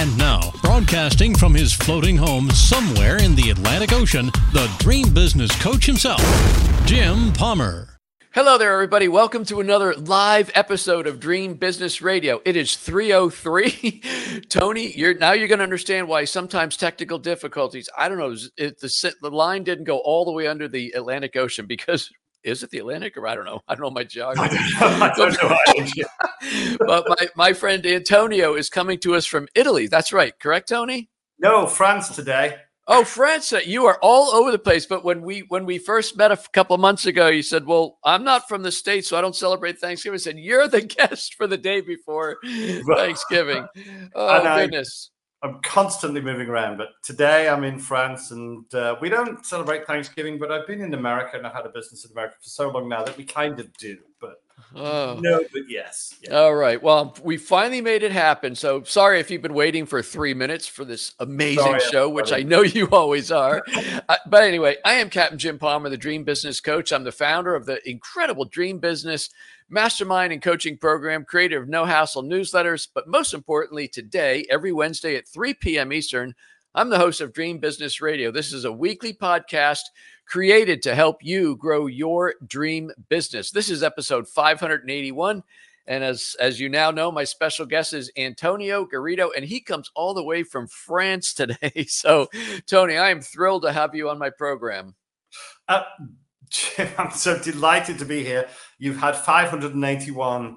And now, broadcasting from his floating home somewhere in the Atlantic Ocean, the dream business coach himself, Jim Palmer. Hello there, everybody. Welcome to another live episode of Dream Business Radio. It is 303. Tony, you're now you're going to understand why sometimes technical difficulties. I don't know if the the line didn't go all the way under the Atlantic Ocean because is it the Atlantic or I don't know. I don't know my geography. I don't know. I don't know. but my, my friend Antonio is coming to us from Italy. That's right. Correct, Tony? No, France today. Oh, France, uh, you are all over the place. But when we when we first met a couple months ago, you said, "Well, I'm not from the states, so I don't celebrate Thanksgiving." I said, "You're the guest for the day before Thanksgiving." Oh goodness! I'm constantly moving around, but today I'm in France and uh, we don't celebrate Thanksgiving, but I've been in America and I've had a business in America for so long now that we kind of do. But oh. no, but yes. Yeah. All right. Well, we finally made it happen. So sorry if you've been waiting for three minutes for this amazing sorry, show, which I know you always are. uh, but anyway, I am Captain Jim Palmer, the Dream Business Coach. I'm the founder of the incredible Dream Business mastermind and coaching program, creator of No Hassle newsletters. But most importantly, today, every Wednesday at 3 p.m. Eastern, I'm the host of Dream Business Radio. This is a weekly podcast created to help you grow your dream business. This is episode 581. And as, as you now know, my special guest is Antonio Garrido, and he comes all the way from France today. So, Tony, I am thrilled to have you on my program. Uh, Jim, I'm so delighted to be here. You've had 581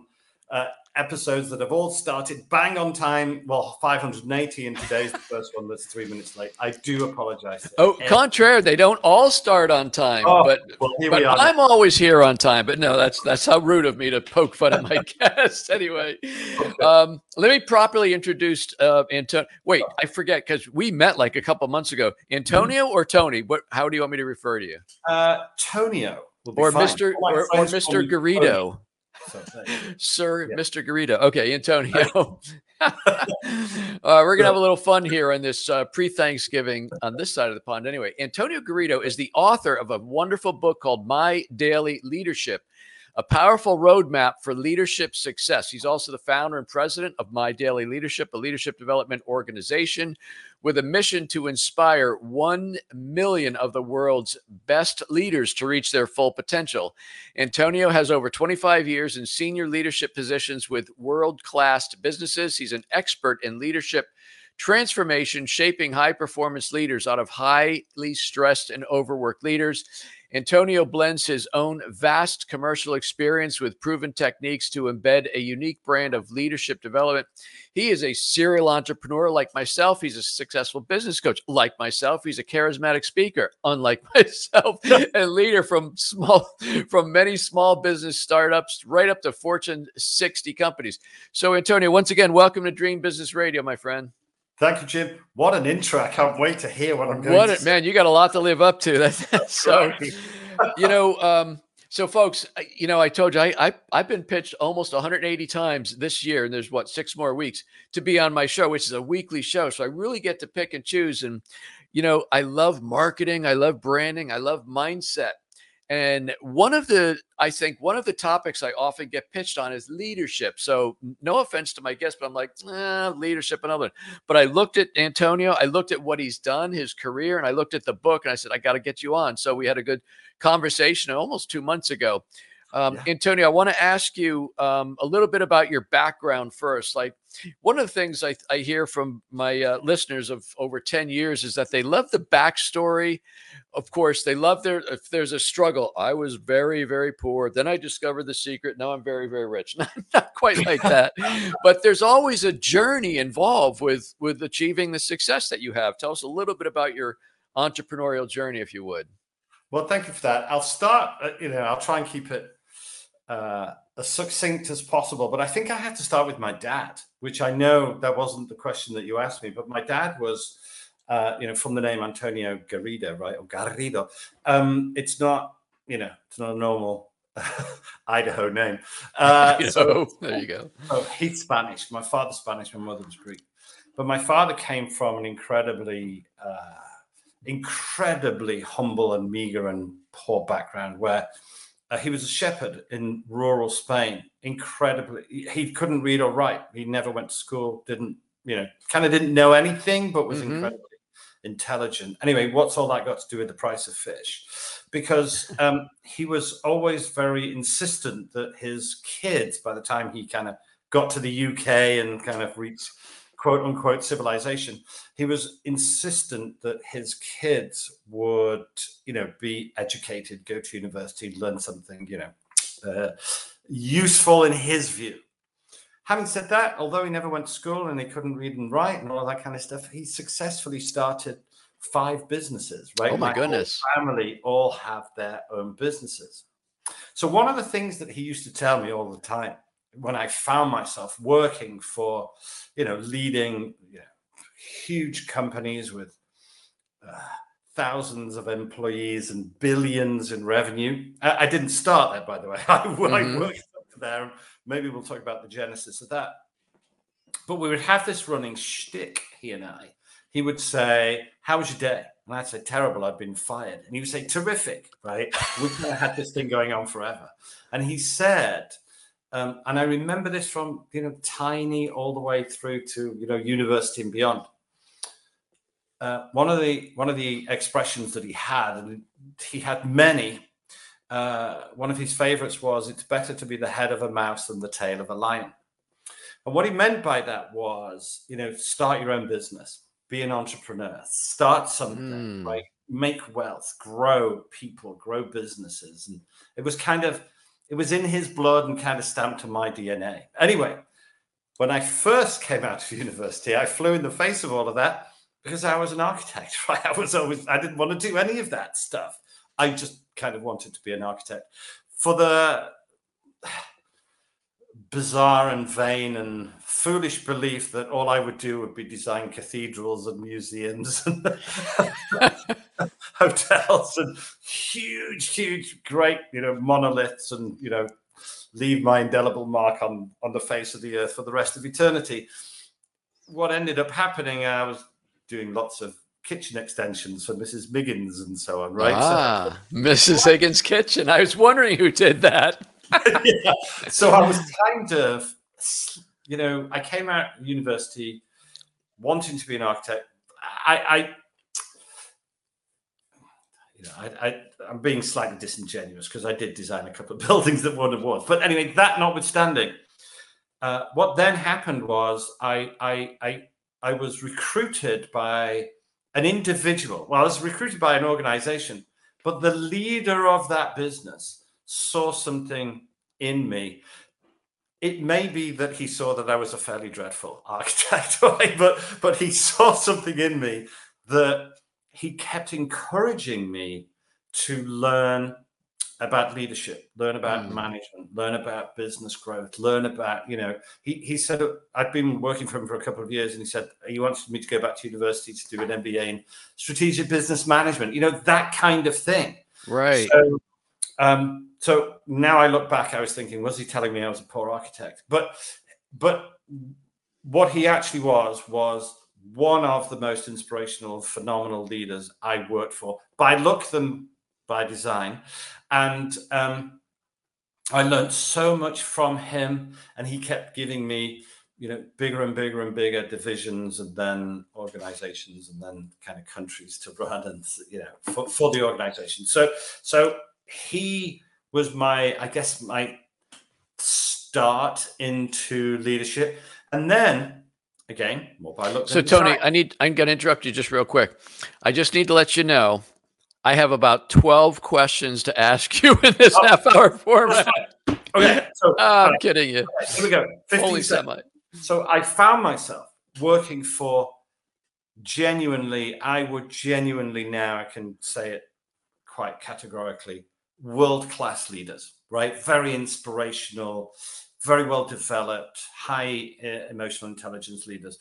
uh, episodes that have all started bang on time. Well, 580 in today's the first one that's three minutes late. I do apologize. Oh, contraire, they don't all start on time. Oh, but, well, but I'm always here on time. But no, that's that's how rude of me to poke fun at my guests. Anyway, okay. um, let me properly introduce uh, Antonio. Wait, I forget because we met like a couple months ago. Antonio or Tony? What? How do you want me to refer to you? Uh, Tonio. Or Mr. Or, or Mr. Garrido. Sir, yeah. Mr. Garrido. Okay, Antonio. uh, we're gonna have a little fun here on this uh, pre-Thanksgiving on this side of the pond. Anyway, Antonio Garrido is the author of a wonderful book called My Daily Leadership a powerful roadmap for leadership success. He's also the founder and president of My Daily Leadership, a leadership development organization with a mission to inspire 1 million of the world's best leaders to reach their full potential. Antonio has over 25 years in senior leadership positions with world class businesses. He's an expert in leadership transformation, shaping high performance leaders out of highly stressed and overworked leaders. Antonio blends his own vast commercial experience with proven techniques to embed a unique brand of leadership development. He is a serial entrepreneur like myself. He's a successful business coach like myself. He's a charismatic speaker, unlike myself, and leader from small from many small business startups right up to Fortune 60 companies. So Antonio, once again, welcome to Dream Business Radio, my friend. Thank you, Jim. What an intro! I can't wait to hear what I'm going. What to man, you got a lot to live up to. That's so. you know, um, so folks, you know, I told you I, I I've been pitched almost 180 times this year, and there's what six more weeks to be on my show, which is a weekly show. So I really get to pick and choose. And you know, I love marketing, I love branding, I love mindset. And one of the, I think, one of the topics I often get pitched on is leadership. So, no offense to my guest, but I'm like, eh, leadership and other. But I looked at Antonio, I looked at what he's done, his career, and I looked at the book and I said, I got to get you on. So, we had a good conversation almost two months ago. Um, yeah. Antonio, I want to ask you um, a little bit about your background first. Like, one of the things I, I hear from my uh, listeners of over 10 years is that they love the backstory. Of course, they love their, if there's a struggle, I was very, very poor. Then I discovered the secret. Now I'm very, very rich. Not, not quite like that. but there's always a journey involved with, with achieving the success that you have. Tell us a little bit about your entrepreneurial journey, if you would. Well, thank you for that. I'll start, uh, you know, I'll try and keep it uh, as succinct as possible. But I think I had to start with my dad, which I know that wasn't the question that you asked me. But my dad was uh, you know, from the name Antonio Garrido, right, or Garrido. Um, it's not, you know, it's not a normal Idaho name. Uh, so there you go. So he's Spanish. My father's Spanish. My mother was Greek. But my father came from an incredibly, uh, incredibly humble and meager and poor background where uh, he was a shepherd in rural Spain. Incredibly, he couldn't read or write. He never went to school. Didn't you know? Kind of didn't know anything, but was mm-hmm. incredibly intelligent. Anyway, what's all that got to do with the price of fish? Because um, he was always very insistent that his kids, by the time he kind of got to the UK and kind of reached quote unquote civilization, he was insistent that his kids would, you know, be educated, go to university, learn something, you know, uh, useful in his view. Having said that, although he never went to school and he couldn't read and write and all that kind of stuff, he successfully started five businesses. Right? Oh my, my goodness! family all have their own businesses. So one of the things that he used to tell me all the time when I found myself working for, you know, leading you know, huge companies with uh, thousands of employees and billions in revenue. I, I, didn't start there, by the way. I, mm-hmm. I worked there. Maybe we'll talk about the genesis of that. But we would have this running shtick, he and I. He would say, How was your day? And I'd say, Terrible, I've been fired. And he would say, Terrific, right? we kind of had this thing going on forever. And he said, um, and I remember this from you know tiny all the way through to you know university and beyond. Uh, one of the one of the expressions that he had, and he had many, uh, one of his favorites was, It's better to be the head of a mouse than the tail of a lion. And what he meant by that was, you know, start your own business, be an entrepreneur, start something, mm. right? Make wealth, grow people, grow businesses. And it was kind of, it was in his blood and kind of stamped on my DNA. Anyway, when I first came out of university, I flew in the face of all of that because I was an architect, right? I was always, I didn't want to do any of that stuff. I just kind of wanted to be an architect. For the bizarre and vain and foolish belief that all I would do would be design cathedrals and museums hotels and huge, huge, great, you know, monoliths and, you know, leave my indelible mark on, on the face of the earth for the rest of eternity. What ended up happening, I was doing lots of kitchen extensions for Mrs. Miggins and so on, right? Ah, so, Mrs. Higgins' kitchen. I was wondering who did that. yeah. So I was kind of, you know, I came out of university wanting to be an architect. I I, I I'm being slightly disingenuous because I did design a couple of buildings that won awards. But anyway, that notwithstanding, uh, what then happened was I, I, I, I was recruited by an individual. Well, I was recruited by an organization, but the leader of that business saw something in me. It may be that he saw that I was a fairly dreadful architect, but but he saw something in me that he kept encouraging me to learn about leadership, learn about mm. management, learn about business growth, learn about, you know, he, he said, I'd been working for him for a couple of years and he said, he wanted me to go back to university to do an MBA in strategic business management, you know, that kind of thing. Right. So, um, so now I look back, I was thinking, was he telling me I was a poor architect? But, but what he actually was, was one of the most inspirational, phenomenal leaders I worked for by luck, them by design. And um, I learned so much from him, and he kept giving me, you know, bigger and bigger and bigger divisions, and then organizations, and then kind of countries to run, and you know, for, for the organization. So, so he was my, I guess, my start into leadership, and then more by. So, Tony, I need, I'm going to interrupt you just real quick. I just need to let you know I have about 12 questions to ask you in this oh, half hour format. Okay. So, I'm right. kidding you. Okay, here we go. 15 semi. So I found myself working for genuinely, I would genuinely now, I can say it quite categorically, world class leaders, right? Very inspirational, very well developed, high uh, emotional intelligence leaders.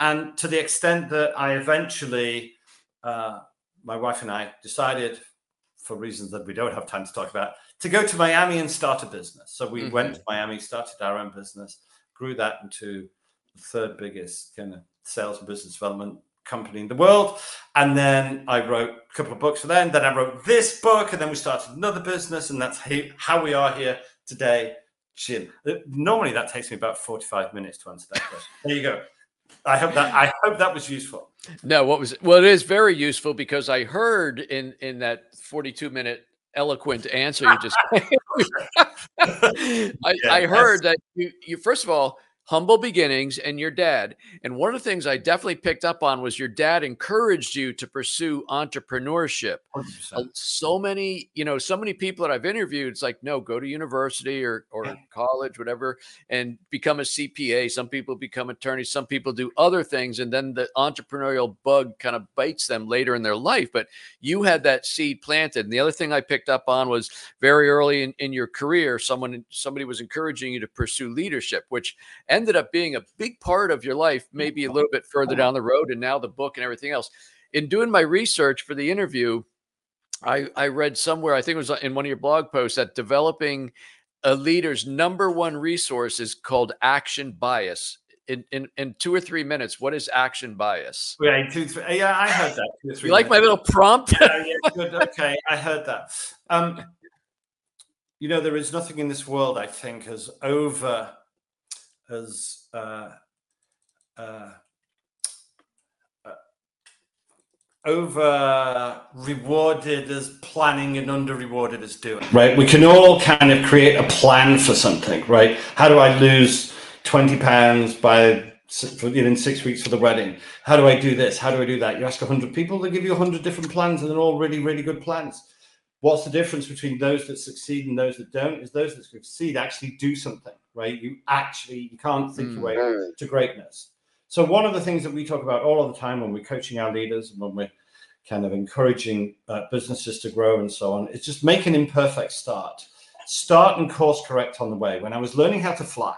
and to the extent that I eventually, uh, my wife and I decided, for reasons that we don't have time to talk about, to go to Miami and start a business. So we mm-hmm. went to Miami, started our own business, grew that into the third biggest kind of sales and business development company in the world. And then I wrote a couple of books for them. Then I wrote this book, and then we started another business, and that's how we are here today. Jim, uh, normally that takes me about forty-five minutes to answer that question. There you go. I hope that I hope that was useful. No, what was it? well, it is very useful because I heard in in that forty-two minute eloquent answer you just I, yeah, I heard that you, you first of all humble beginnings and your dad. And one of the things I definitely picked up on was your dad encouraged you to pursue entrepreneurship. Uh, so many, you know, so many people that I've interviewed, it's like, no, go to university or, or college, whatever, and become a CPA. Some people become attorneys, some people do other things. And then the entrepreneurial bug kind of bites them later in their life. But you had that seed planted. And the other thing I picked up on was very early in, in your career, someone somebody was encouraging you to pursue leadership, which ended up being a big part of your life, maybe a little bit further down the road, and now the book and everything else. In doing my research for the interview, I, I read somewhere, I think it was in one of your blog posts, that developing a leader's number one resource is called action bias. In, in, in two or three minutes, what is action bias? Yeah, two, three, yeah, I heard that. Two, you like my little prompt? yeah, yeah, good. Okay, I heard that. Um, you know, there is nothing in this world, I think, as over as uh, uh, uh, over rewarded as planning and under rewarded as doing. Right. We can all kind of create a plan for something, right? How do I lose 20 pounds by in six weeks for the wedding? How do I do this? How do I do that? You ask 100 people, they give you 100 different plans and they're all really, really good plans. What's the difference between those that succeed and those that don't? Is those that succeed actually do something, right? You actually you can't think mm. your way mm. to greatness. So one of the things that we talk about all of the time when we're coaching our leaders and when we're kind of encouraging uh, businesses to grow and so on, is just make an imperfect start. Start and course correct on the way. When I was learning how to fly,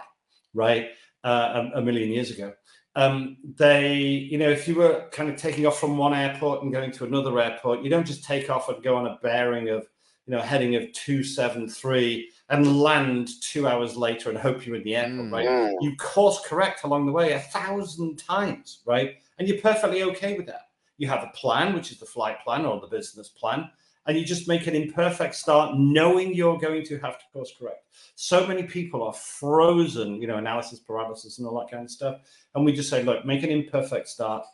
right, uh, a, a million years ago, um, they, you know, if you were kind of taking off from one airport and going to another airport, you don't just take off and go on a bearing of, you know, heading of 273 and land two hours later and hope you're in the airport, mm. right? You course correct along the way a thousand times, right? And you're perfectly okay with that. You have a plan, which is the flight plan or the business plan and you just make an imperfect start knowing you're going to have to course correct. So many people are frozen, you know, analysis paralysis and all that kind of stuff. And we just say, look, make an imperfect start,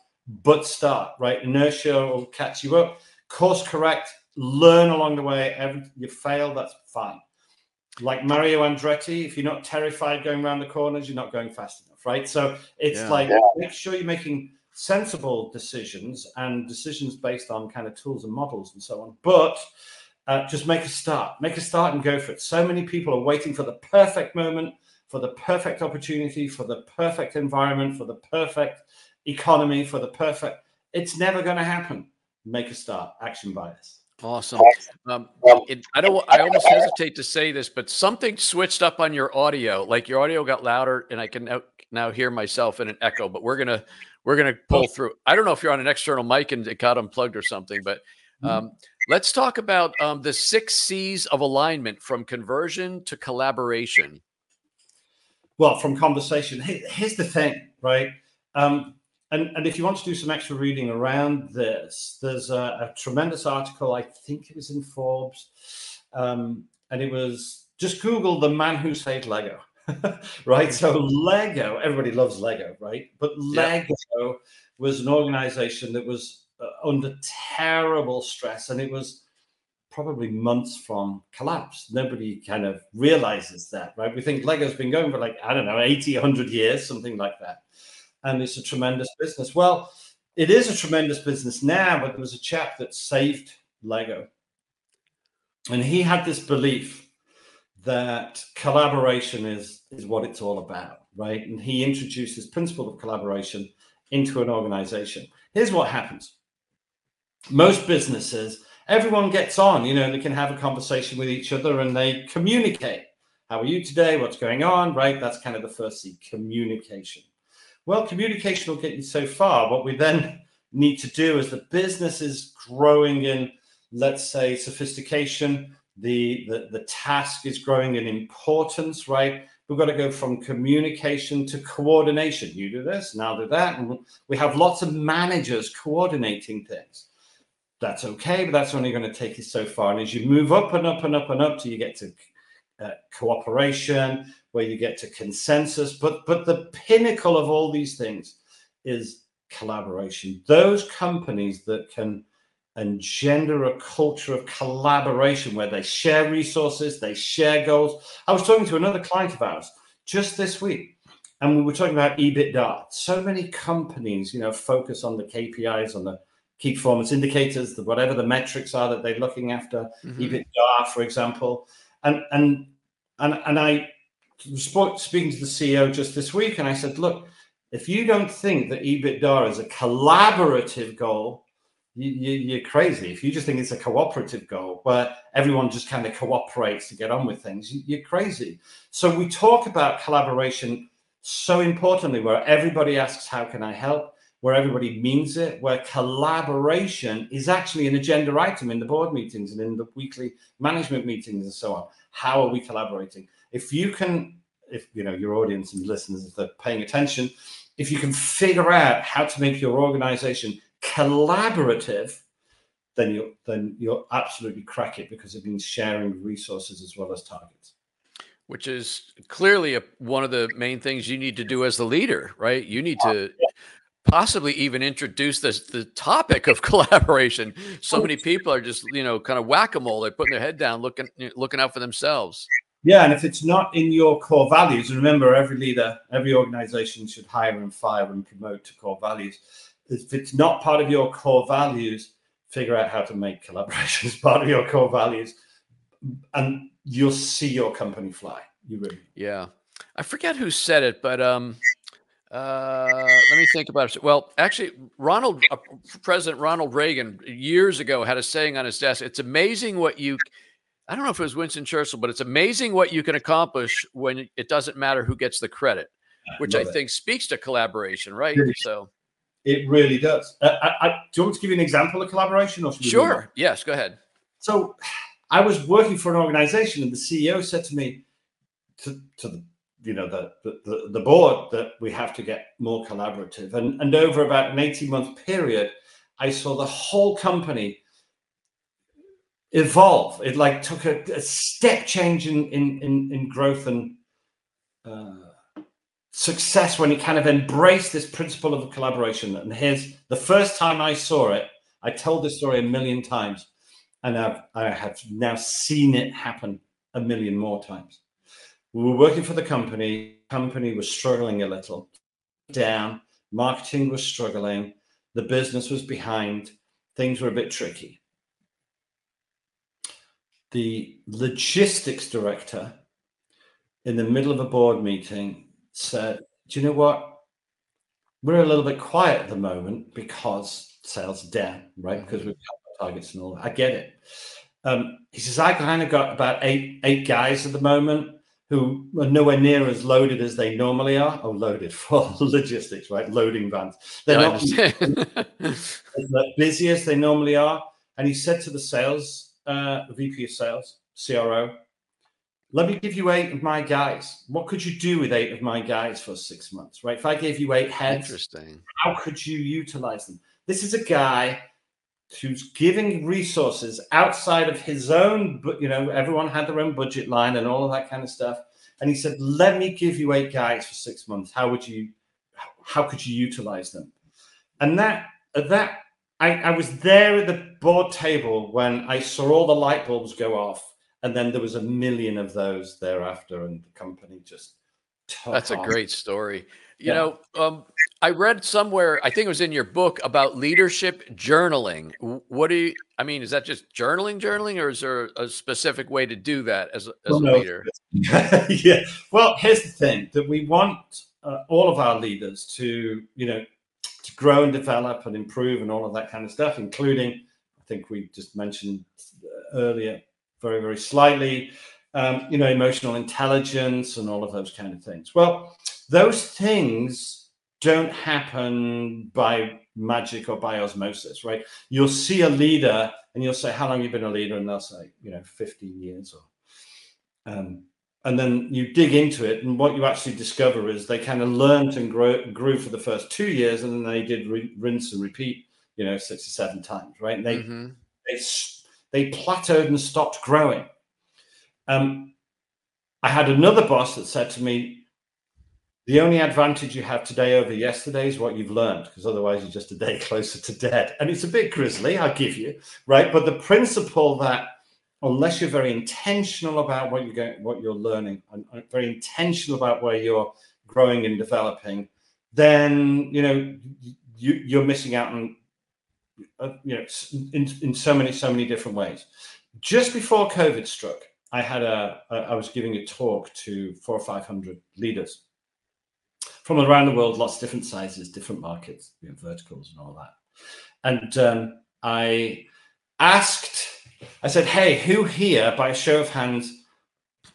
but start, right? Inertia will catch you up. Course correct, learn along the way. Every you fail, that's fine. Like Mario Andretti, if you're not terrified going around the corners, you're not going fast enough, right? So it's yeah. like make sure you're making sensible decisions and decisions based on kind of tools and models and so on. But uh, just make a start, make a start and go for it. So many people are waiting for the perfect moment, for the perfect opportunity, for the perfect environment, for the perfect economy, for the perfect. It's never going to happen. Make a start. Action bias. Awesome. Um, it, I don't. I almost hesitate to say this, but something switched up on your audio. Like your audio got louder, and I can now, now hear myself in an echo. But we're gonna we're going to pull through. I don't know if you're on an external mic and it got unplugged or something, but mm-hmm. um, let's talk about um, the six C's of alignment from conversion to collaboration. Well, from conversation, here's the thing, right? Um, and, and if you want to do some extra reading around this, there's a, a tremendous article, I think it was in Forbes, um, and it was just Google the man who saved Lego. right? So Lego, everybody loves Lego, right? But Lego yeah. was an organization that was uh, under terrible stress and it was probably months from collapse. Nobody kind of realizes that, right? We think Lego's been going for like, I don't know, 80, 100 years, something like that. And it's a tremendous business. Well, it is a tremendous business now, but there was a chap that saved Lego. And he had this belief that collaboration is is what it's all about, right? And he introduced this principle of collaboration into an organization. Here's what happens. Most businesses, everyone gets on, you know, and they can have a conversation with each other and they communicate. How are you today? What's going on? Right? That's kind of the first C, communication. Well, communication will get you so far. What we then need to do as the business is growing in, let's say, sophistication, the, the, the task is growing in importance, right? We've got to go from communication to coordination. You do this, now do that. And we have lots of managers coordinating things. That's okay, but that's only going to take you so far. And as you move up and up and up and up till you get to uh, cooperation, where you get to consensus. But but the pinnacle of all these things is collaboration. Those companies that can engender a culture of collaboration where they share resources, they share goals. I was talking to another client of ours just this week, and we were talking about EBITDA. So many companies, you know, focus on the KPIs, on the key performance indicators, the, whatever the metrics are that they're looking after, mm-hmm. EBITDA, for example. And and and and I speaking to the CEO just this week, and I said, look, if you don't think that EBITDA is a collaborative goal, you, are crazy. If you just think it's a cooperative goal where everyone just kind of cooperates to get on with things, you're crazy. So we talk about collaboration so importantly, where everybody asks, How can I help? Where everybody means it, where collaboration is actually an agenda item in the board meetings and in the weekly management meetings and so on. How are we collaborating? If you can, if you know your audience and listeners, if they're paying attention, if you can figure out how to make your organization collaborative, then you're then you'll absolutely crack it because it means sharing resources as well as targets. Which is clearly a, one of the main things you need to do as the leader, right? You need to possibly even introduce this the topic of collaboration. So many people are just you know kind of whack a mole. They're putting their head down, looking looking out for themselves. Yeah, and if it's not in your core values, remember, every leader, every organization should hire and fire and promote to core values if it's not part of your core values, figure out how to make collaborations part of your core values, and you'll see your company fly. You really. Yeah, I forget who said it, but um, uh, let me think about it. Well, actually, Ronald, uh, President Ronald Reagan, years ago, had a saying on his desk. It's amazing what you. I don't know if it was Winston Churchill, but it's amazing what you can accomplish when it doesn't matter who gets the credit, which I, I think speaks to collaboration, right? So it really does. Uh, I, I, do you want me to give you an example of collaboration? Or sure. Yes, go ahead. So I was working for an organization, and the CEO said to me, to, to the you know the, the the board that we have to get more collaborative and and over about an 18 month period i saw the whole company evolve. It like took a, a step change in in in, in growth and uh, success when he kind of embraced this principle of collaboration. And here's the first time I saw it, I told this story a million times, and I've, I have now seen it happen a million more times. We were working for the company, company was struggling a little, down, marketing was struggling, the business was behind, things were a bit tricky. The logistics director in the middle of a board meeting said, Do you know what? We're a little bit quiet at the moment because sales are down, right? Because we've got targets and all that. I get it. Um, he says, I kind of got about eight eight guys at the moment who are nowhere near as loaded as they normally are. Oh, loaded for logistics, right? Loading vans. They're not as busy as they normally are. And he said to the sales, uh, VP of sales, CRO, let me give you eight of my guys. What could you do with eight of my guys for six months, right? If I gave you eight heads, interesting. How could you utilize them? This is a guy who's giving resources outside of his own, but you know, everyone had their own budget line and all of that kind of stuff. And he said, "Let me give you eight guys for six months. How would you? How could you utilize them?" And that at that I, I was there at the board table when I saw all the light bulbs go off and then there was a million of those thereafter, and the company just. That's off. a great story. You yeah. know, um, I read somewhere, I think it was in your book about leadership journaling. What do you, I mean, is that just journaling, journaling, or is there a specific way to do that as, as well, a no. leader? yeah. Well, here's the thing that we want uh, all of our leaders to, you know, grow and develop and improve and all of that kind of stuff, including, I think we just mentioned earlier, very, very slightly, um, you know, emotional intelligence and all of those kind of things. Well, those things don't happen by magic or by osmosis, right? You'll see a leader and you'll say, How long have you been a leader? And they'll say, You know, 15 years or. Um, and then you dig into it, and what you actually discover is they kind of learned and grew, grew for the first two years, and then they did re- rinse and repeat, you know, six or seven times, right? And they mm-hmm. they they plateaued and stopped growing. Um, I had another boss that said to me, the only advantage you have today over yesterday is what you've learned, because otherwise you're just a day closer to dead. And it's a bit grisly, I'll give you, right? But the principle that unless you're very intentional about what you're going, what you're learning, and very intentional about where you're growing and developing, then you know you, you're missing out on uh, you know in, in so many so many different ways. Just before COVID struck, I had a, a I was giving a talk to four or five hundred leaders from around the world, lots of different sizes, different markets, you know, verticals and all that. And um, I asked, I said, hey, who here, by a show of hands,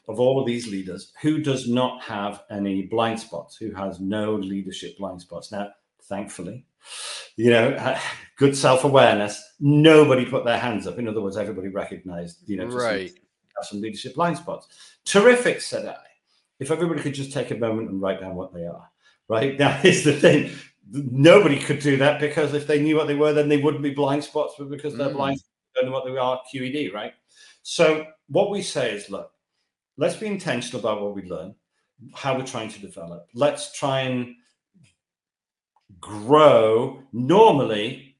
of all of these leaders, who does not have any blind spots, who has no leadership blind spots? Now, thankfully, you know, good self awareness, nobody put their hands up. In other words, everybody recognized, you know, right. have some leadership blind spots. Terrific, said I. If everybody could just take a moment and write down what they are right? Now, That is the thing. Nobody could do that because if they knew what they were, then they wouldn't be blind spots, but because they're mm. blind, know what they are, QED, right? So what we say is, look, let's be intentional about what we learn, how we're trying to develop. Let's try and grow. Normally,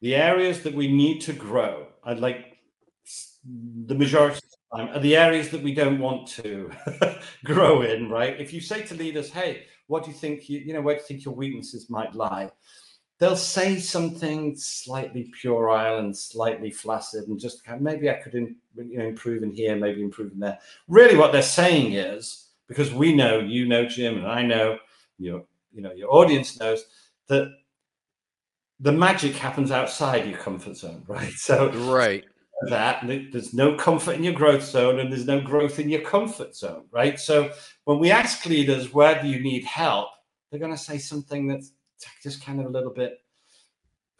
the areas that we need to grow, I'd like the majority of the time, are the areas that we don't want to grow in, right? If you say to leaders, hey, what do you think you, you know where do you think your weaknesses might lie they'll say something slightly puerile and slightly flaccid and just kind of, maybe i could in, you know, improve in here maybe improve in there really what they're saying is because we know you know jim and i know your you know your audience knows that the magic happens outside your comfort zone right so right that there's no comfort in your growth zone and there's no growth in your comfort zone, right? So when we ask leaders, where do you need help? They're going to say something that's just kind of a little bit,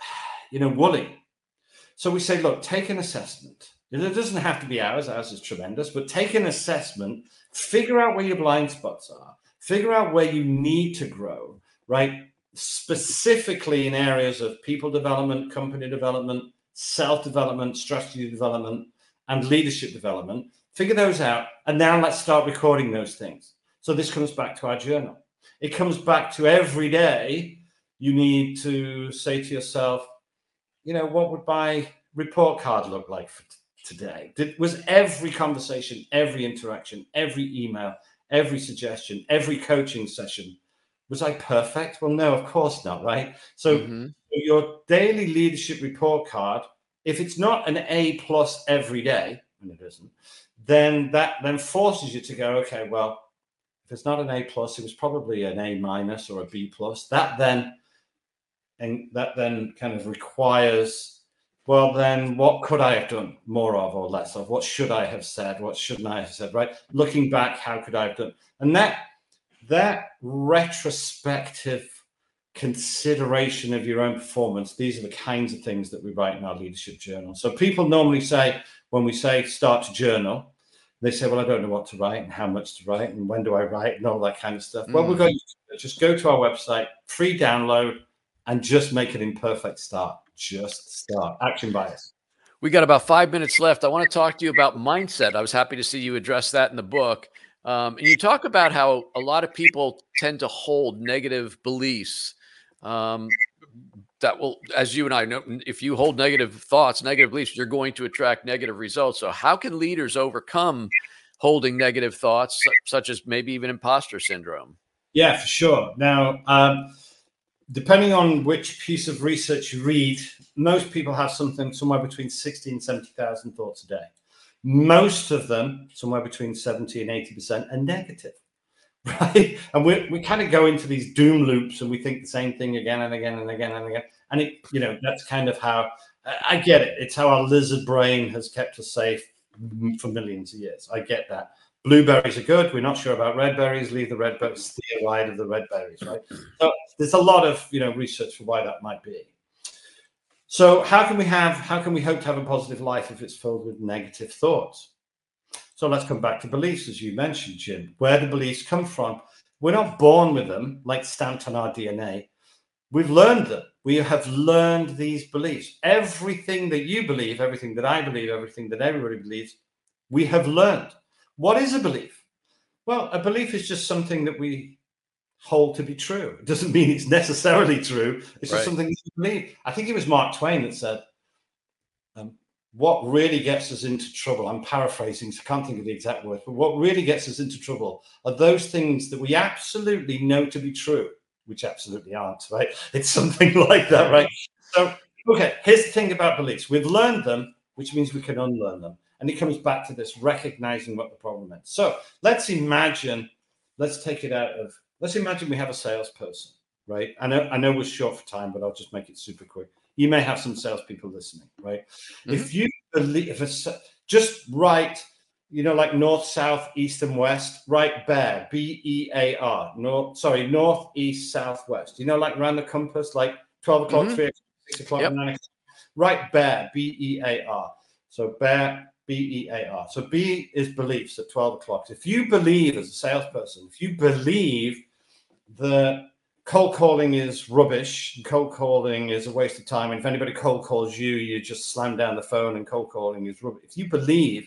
you know, woolly. So we say, look, take an assessment. It doesn't have to be ours, ours is tremendous, but take an assessment, figure out where your blind spots are, figure out where you need to grow, right? Specifically in areas of people development, company development, self development, strategy development, and leadership development. Figure those out. And now let's start recording those things. So this comes back to our journal. It comes back to every day you need to say to yourself, you know, what would my report card look like for t- today? Did, was every conversation, every interaction, every email, every suggestion, every coaching session, was I perfect? Well, no, of course not, right? So mm-hmm your daily leadership report card, if it's not an A plus every day, and it isn't, then that then forces you to go, okay, well, if it's not an A plus, it was probably an A minus or a B plus. That then and that then kind of requires, well, then what could I have done more of or less of? What should I have said? What shouldn't I have said? Right? Looking back, how could I have done? And that that retrospective consideration of your own performance, these are the kinds of things that we write in our leadership journal. So people normally say, when we say start to journal, they say, well, I don't know what to write and how much to write and when do I write and all that kind of stuff. Mm. Well, we're going to just go to our website, free download, and just make an imperfect start. Just start. Action bias. We got about five minutes left. I want to talk to you about mindset. I was happy to see you address that in the book. Um, and you talk about how a lot of people tend to hold negative beliefs um, that will, as you and I know, if you hold negative thoughts, negative beliefs, you're going to attract negative results. So, how can leaders overcome holding negative thoughts, such as maybe even imposter syndrome? Yeah, for sure. Now, um, depending on which piece of research you read, most people have something somewhere between 60 and 70,000 thoughts a day. Most of them, somewhere between 70 and 80%, are negative. right? And we we kind of go into these doom loops and we think the same thing again and again and again and again. And it, you know, that's kind of how I get it. It's how our lizard brain has kept us safe for millions of years. I get that. Blueberries are good. We're not sure about red berries. Leave the red berries, steer wide of the red berries, right? So there's a lot of you know research for why that might be. So how can we have how can we hope to have a positive life if it's filled with negative thoughts? So let's come back to beliefs, as you mentioned, Jim. Where the beliefs come from. We're not born with them, like stamped on our DNA. We've learned them. We have learned these beliefs. Everything that you believe, everything that I believe, everything that everybody believes, we have learned. What is a belief? Well, a belief is just something that we hold to be true. It doesn't mean it's necessarily true. It's just something that you believe. I think it was Mark Twain that said, um, what really gets us into trouble, I'm paraphrasing, so I can't think of the exact words, but what really gets us into trouble are those things that we absolutely know to be true, which absolutely aren't, right? It's something like that, right? So, okay, here's the thing about beliefs we've learned them, which means we can unlearn them. And it comes back to this recognizing what the problem is. So let's imagine, let's take it out of, let's imagine we have a salesperson, right? I know, I know we're short for time, but I'll just make it super quick. You may have some salespeople listening, right? Mm-hmm. If you believe, if it's just write, you know, like north, south, east, and west, write bear, B E A R, north, sorry, north, east, south, west. You know, like around the compass, like 12 o'clock, mm-hmm. 3 o'clock, 6 o'clock, yep. 9 o'clock. Write bear, B E A R. So bear, B E A R. So B is beliefs at 12 o'clock. If you believe as a salesperson, if you believe that cold calling is rubbish, cold calling is a waste of time, and if anybody cold calls you, you just slam down the phone and cold calling is rubbish. If you believe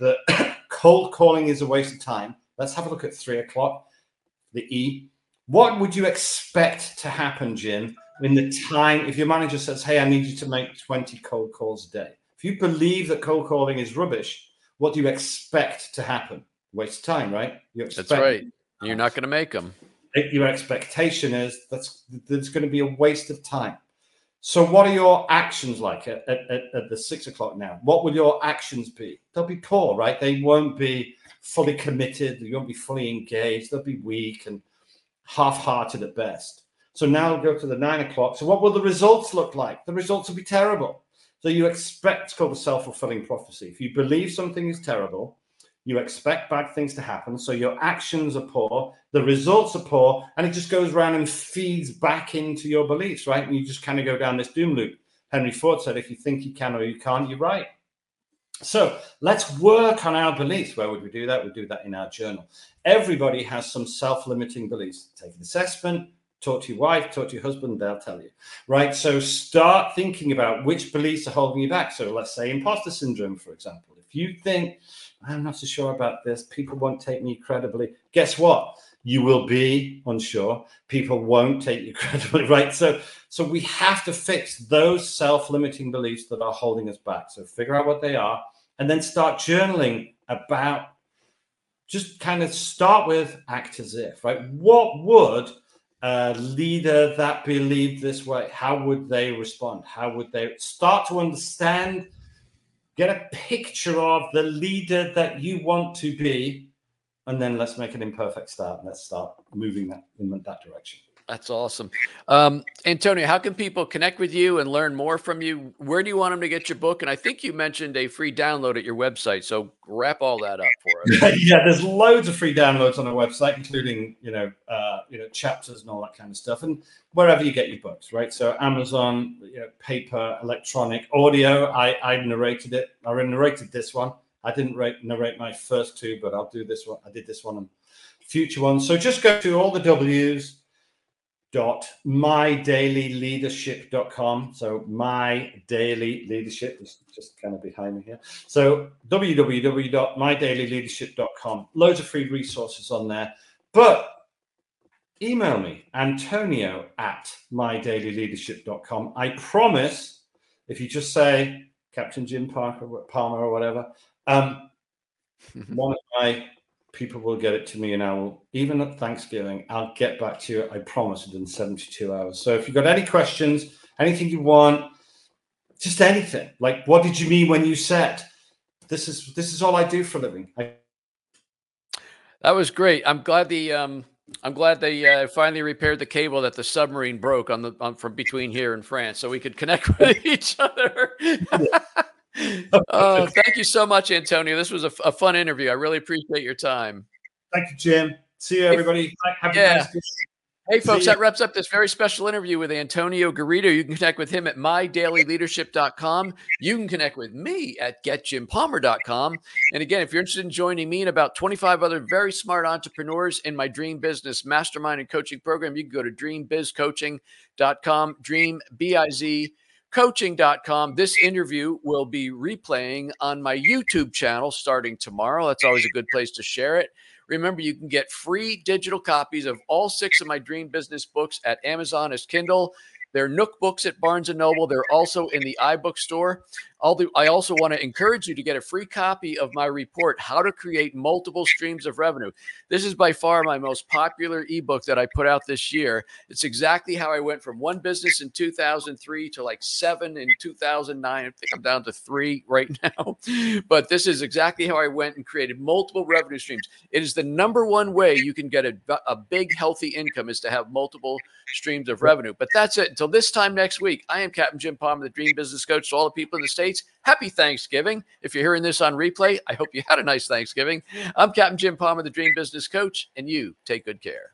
that cold calling is a waste of time, let's have a look at three o'clock, the E. What would you expect to happen, Jim, in the time if your manager says, Hey, I need you to make 20 cold calls a day? If you believe that cold calling is rubbish, what do you expect to happen? Waste time, right? You expect that's right. You're not going to make them. Your expectation is that's there's going to be a waste of time. So, what are your actions like at, at, at, the six o'clock now? What will your actions be? They'll be poor, right? They won't be fully committed. They won't be fully engaged. They'll be weak and half-hearted at best. So now we'll go to the nine o'clock. So, what will the results look like? The results will be terrible. So you expect it's called a self-fulfilling prophecy. If you believe something is terrible, you expect bad things to happen. So your actions are poor, the results are poor, and it just goes around and feeds back into your beliefs, right? And you just kind of go down this doom loop. Henry Ford said, if you think you can or you can't, you're right. So let's work on our beliefs. Where would we do that? We do that in our journal. Everybody has some self limiting beliefs. Take an assessment, talk to your wife, talk to your husband, they'll tell you. Right. So start thinking about which beliefs are holding you back. So let's say imposter syndrome, for example. If you think, I'm not so sure about this, people won't take me credibly, guess what? You will be unsure. People won't take you credibly, right? So, so we have to fix those self-limiting beliefs that are holding us back. So figure out what they are, and then start journaling about. Just kind of start with act as if, right? What would a leader that believed this way, how would they respond? How would they start to understand, get a picture of the leader that you want to be, and then let's make an imperfect start let's start moving that in that direction. That's awesome. Um, Antonio, how can people connect with you and learn more from you? Where do you want them to get your book? And I think you mentioned a free download at your website. So wrap all that up for us. yeah, there's loads of free downloads on our website, including you know, uh, you know, chapters and all that kind of stuff, and wherever you get your books, right? So Amazon, you know, paper, electronic, audio. I I narrated it. I narrated this one. I didn't rate, narrate my first two, but I'll do this one. I did this one and future ones. So just go to all the W's dot mydailyleadership.com so my daily leadership is just kind of behind me here. So www.mydailyleadership.com loads of free resources on there. But email me antonio at mydailyleadership.com i promise if you just say captain jim parker palmer or whatever um, one of my people will get it to me and I will, even at Thanksgiving, I'll get back to you. I promise within 72 hours. So if you've got any questions, anything you want, just anything, like what did you mean when you said this is this is all I do for a living? I- that was great. I'm glad the um I'm glad they uh, finally repaired the cable that the submarine broke on the on from between here and France, so we could connect with each other. Uh, thank you so much, Antonio. This was a, a, fun interview. I really appreciate your time. Thank you, Jim. See you, everybody. Happy yeah. Thanksgiving. Hey, folks, that wraps up this very special interview with Antonio Garrido. You can connect with him at mydailyleadership.com. You can connect with me at getjimpalmer.com. And again, if you're interested in joining me and about 25 other very smart entrepreneurs in my Dream Business Mastermind and Coaching Program, you can go to dreambizcoaching.com, dream, B-I-Z, coaching.com. This interview will be replaying on my YouTube channel starting tomorrow. That's always a good place to share it. Remember, you can get free digital copies of all six of my Dream Business books at Amazon as Kindle. They're Nook books at Barnes and Noble. They're also in the iBook store. I also want to encourage you to get a free copy of my report, How to Create Multiple Streams of Revenue. This is by far my most popular ebook that I put out this year. It's exactly how I went from one business in 2003 to like seven in 2009. I think I'm down to three right now. but this is exactly how I went and created multiple revenue streams. It is the number one way you can get a, a big, healthy income is to have multiple streams of revenue. But that's it. Until this time next week, I am Captain Jim Palmer, the Dream Business Coach to all the people in the States. Happy Thanksgiving. If you're hearing this on replay, I hope you had a nice Thanksgiving. I'm Captain Jim Palmer, the Dream Business Coach, and you take good care.